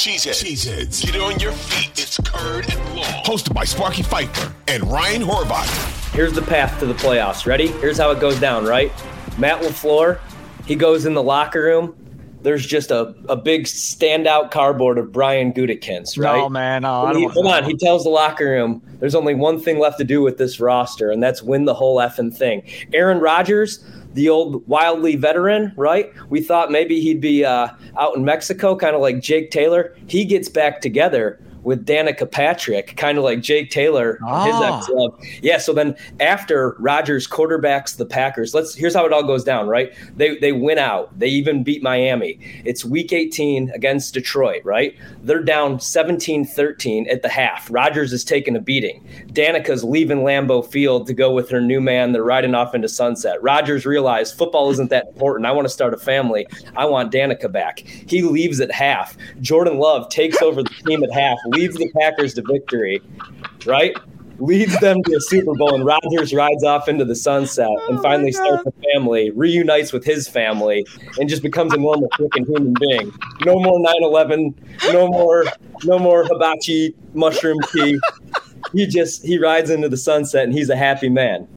Cheeseheads. Cheeseheads. Get on your feet. It's Curd and Long. Hosted by Sparky Fifer and Ryan Horvat. Here's the path to the playoffs. Ready? Here's how it goes down, right? Matt LaFleur, he goes in the locker room. There's just a, a big standout cardboard of Brian Gutekunst, right? No, man. No, I He- don't hold on. He tells the locker room there's only one thing left to do with this roster, and that's win the whole effing thing. Aaron Rodgers, the old wildly veteran, right? We thought maybe he'd be uh, out in Mexico, kind of like Jake Taylor. He gets back together with Danica Patrick, kind of like Jake Taylor, his Ah. ex love. Yeah. So then after Rodgers quarterbacks the Packers, let's here's how it all goes down, right? They they win out. They even beat Miami. It's week 18 against Detroit, right? They're down 17-13 at the half. Rodgers is taking a beating. Danica's leaving Lambeau Field to go with her new man. They're riding off into sunset. Rodgers realized football isn't that important. I want to start a family. I want Danica back. He leaves at half. Jordan Love takes over the team at half, leads the Packers to victory, right? Leads them to a Super Bowl, and Rodgers rides off into the sunset and oh finally starts a family, reunites with his family, and just becomes a normal freaking human being. No more 9/11, no more, no more hibachi mushroom tea. He just he rides into the sunset, and he's a happy man.